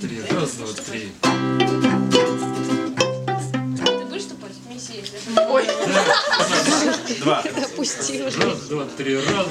три. Раз, два, три. Ты будешь тупать? Миссия есть. да? Ой, Два. Опустил уже. Раз, два, три. Раз, два.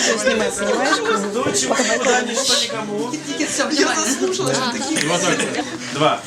Видео снимай, понимаешь? чего никуда, ничто никому. Я заслушалась, что такие Два только. Два.